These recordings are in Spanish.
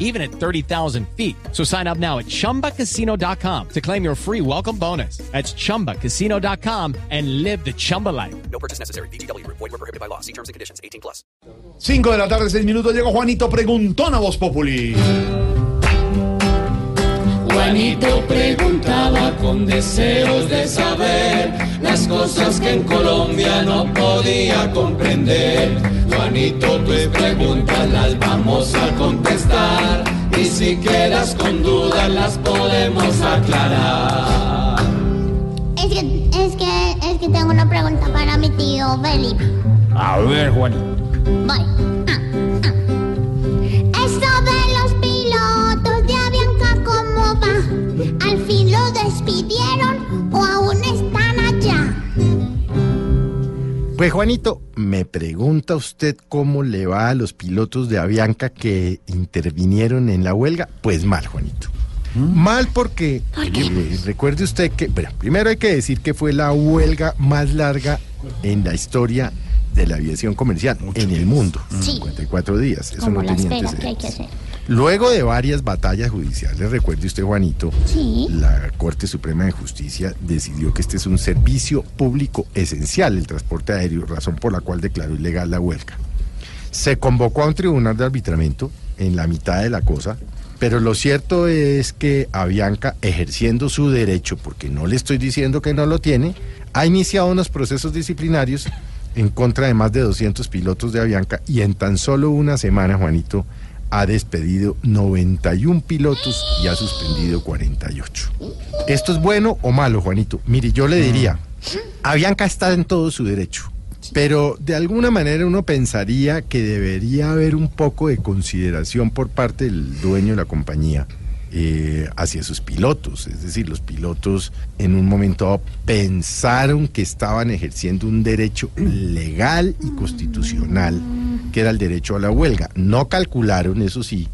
even at 30,000 feet. So sign up now at chumbacasino.com to claim your free welcome bonus. That's chumbacasino.com and live the Chumba life. No purchase necessary. BGW. Void were prohibited by law. See terms and conditions. 18 plus. 5 de la tarde, 6 minutos, llegó Juanito Preguntón a Voz Populi. Juanito preguntaba con deseos de saber las cosas que en Colombia no podía comprender. Juanito, tus preguntas las vamos a contestar y si quedas con dudas las podemos aclarar. Es que, es que, es que tengo una pregunta para mi tío Felipe. A ver, Juanito. Voy. Ah, ah. Esto de los pilotos de Avianca, ¿cómo va? ¿Al fin lo despidieron Pues Juanito, me pregunta usted cómo le va a los pilotos de Avianca que intervinieron en la huelga. Pues mal, Juanito. Mal porque eh, recuerde usted que, bueno, primero hay que decir que fue la huelga más larga en la historia de la aviación comercial en el mundo. Sí. 54 días. Eso Como no la tenía espera que hay que antecedentes. hacer. Luego de varias batallas judiciales, recuerde usted, Juanito, Sí. la Corte Suprema de Justicia decidió que este es un servicio público esencial, el transporte aéreo, razón por la cual declaró ilegal la huelga. Se convocó a un tribunal de arbitramiento en la mitad de la cosa, pero lo cierto es que Avianca, ejerciendo su derecho, porque no le estoy diciendo que no lo tiene, ha iniciado unos procesos disciplinarios en contra de más de 200 pilotos de Avianca y en tan solo una semana, Juanito, ha despedido 91 pilotos y ha suspendido 48. ¿Esto es bueno o malo, Juanito? Mire, yo le diría, Avianca está en todo su derecho, pero de alguna manera uno pensaría que debería haber un poco de consideración por parte del dueño de la compañía eh, hacia sus pilotos. Es decir, los pilotos en un momento pensaron que estaban ejerciendo un derecho legal y constitucional, que era el derecho a la huelga. No calcularon, eso sí,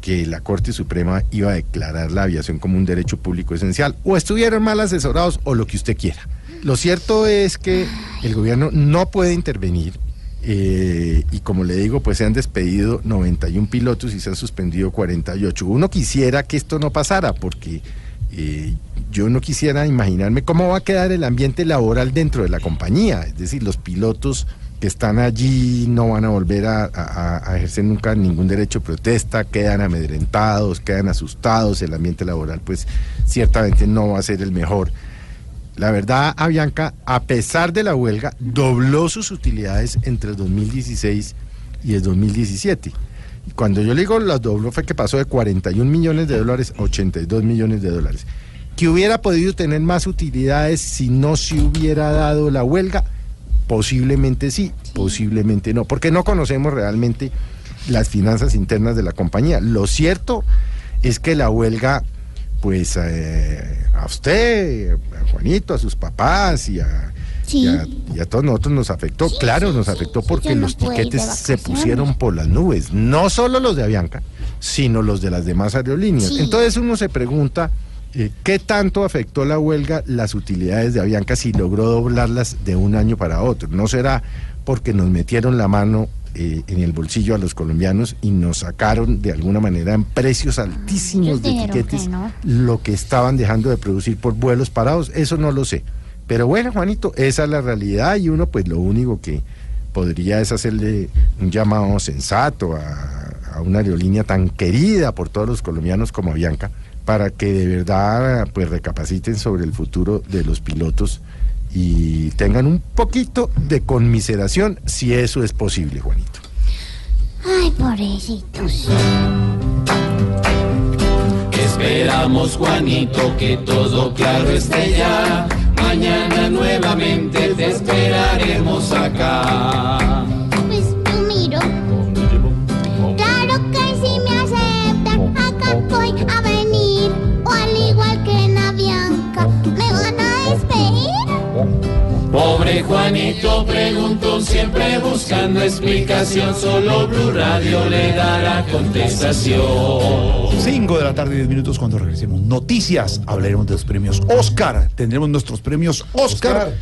que la Corte Suprema iba a declarar la aviación como un derecho público esencial, o estuvieron mal asesorados o lo que usted quiera. Lo cierto es que el gobierno no puede intervenir eh, y como le digo, pues se han despedido 91 pilotos y se han suspendido 48. Uno quisiera que esto no pasara porque eh, yo no quisiera imaginarme cómo va a quedar el ambiente laboral dentro de la compañía. Es decir, los pilotos que están allí no van a volver a, a- a ejercer nunca ningún derecho de protesta, quedan amedrentados, quedan asustados, el ambiente laboral pues ciertamente no va a ser el mejor. La verdad, Avianca, a pesar de la huelga, dobló sus utilidades entre el 2016 y el 2017. Y Cuando yo le digo las dobló fue que pasó de 41 millones de dólares a 82 millones de dólares. Que hubiera podido tener más utilidades si no se hubiera dado la huelga, posiblemente sí, posiblemente no, porque no conocemos realmente las finanzas internas de la compañía. Lo cierto es que la huelga pues eh, a usted, a Juanito, a sus papás y a, Sí. y a, y a todos nosotros nos afectó. Sí, claro, sí, nos afectó porque no los tiquetes se pusieron por las nubes. No solo los de Avianca, sino los de las demás aerolíneas. Entonces uno se pregunta, eh, ¿qué tanto afectó la huelga las utilidades de Avianca si logró doblarlas de un año para otro? ¿No será porque nos metieron la mano eh, en el bolsillo a los colombianos y nos sacaron de alguna manera en precios altísimos Ellos de dijeron tiquetes que no. lo que estaban dejando de producir por vuelos parados? Eso no lo sé. Pero bueno, Juanito, esa es la realidad y uno pues lo único que podría es hacerle un llamado sensato a, a una aerolínea tan querida por todos los colombianos como Avianca para que de verdad pues recapaciten sobre el futuro de los pilotos y tengan un poquito de conmiseración si eso es posible, Juanito. Ay, pobrecitos. Esperamos, Juanito, que todo claro esté ya. Mañana nuevamente te esperaremos acá. Juanito. Juanito preguntón, siempre buscando explicación, solo Blue Radio le dará contestación. 5 de la tarde, 10 minutos cuando regresemos. Noticias, hablaremos de los premios Oscar. Tendremos nuestros premios Oscar. Oscar.